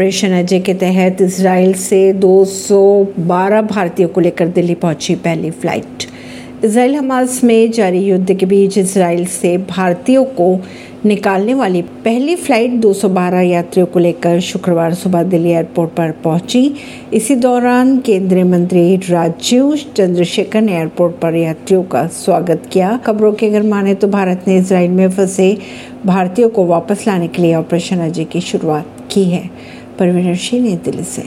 Operation Ajay के तहत Israel से 212 भारतीयों को लेकर दिल्ली पहुँची पहली फ़्लाइट। इसराइल हमास में जारी युद्ध के बीच इसराइल से भारतीयों को निकालने वाली पहली फ़्लाइट 212 यात्रियों को लेकर शुक्रवार सुबह दिल्ली एयरपोर्ट पर पहुँची। इसी दौरान केंद्रीय मंत्री राजीव चंद्रशेखर ने एयरपोर्ट पर यात्रियों का स्वागत किया। खबरों के अगर माने तो भारत ने इसराइल में फंसे भारतीयों को वापस लाने के लिए ऑपरेशन अजय की शुरुआत की है। परवीन ने दिल्ली से।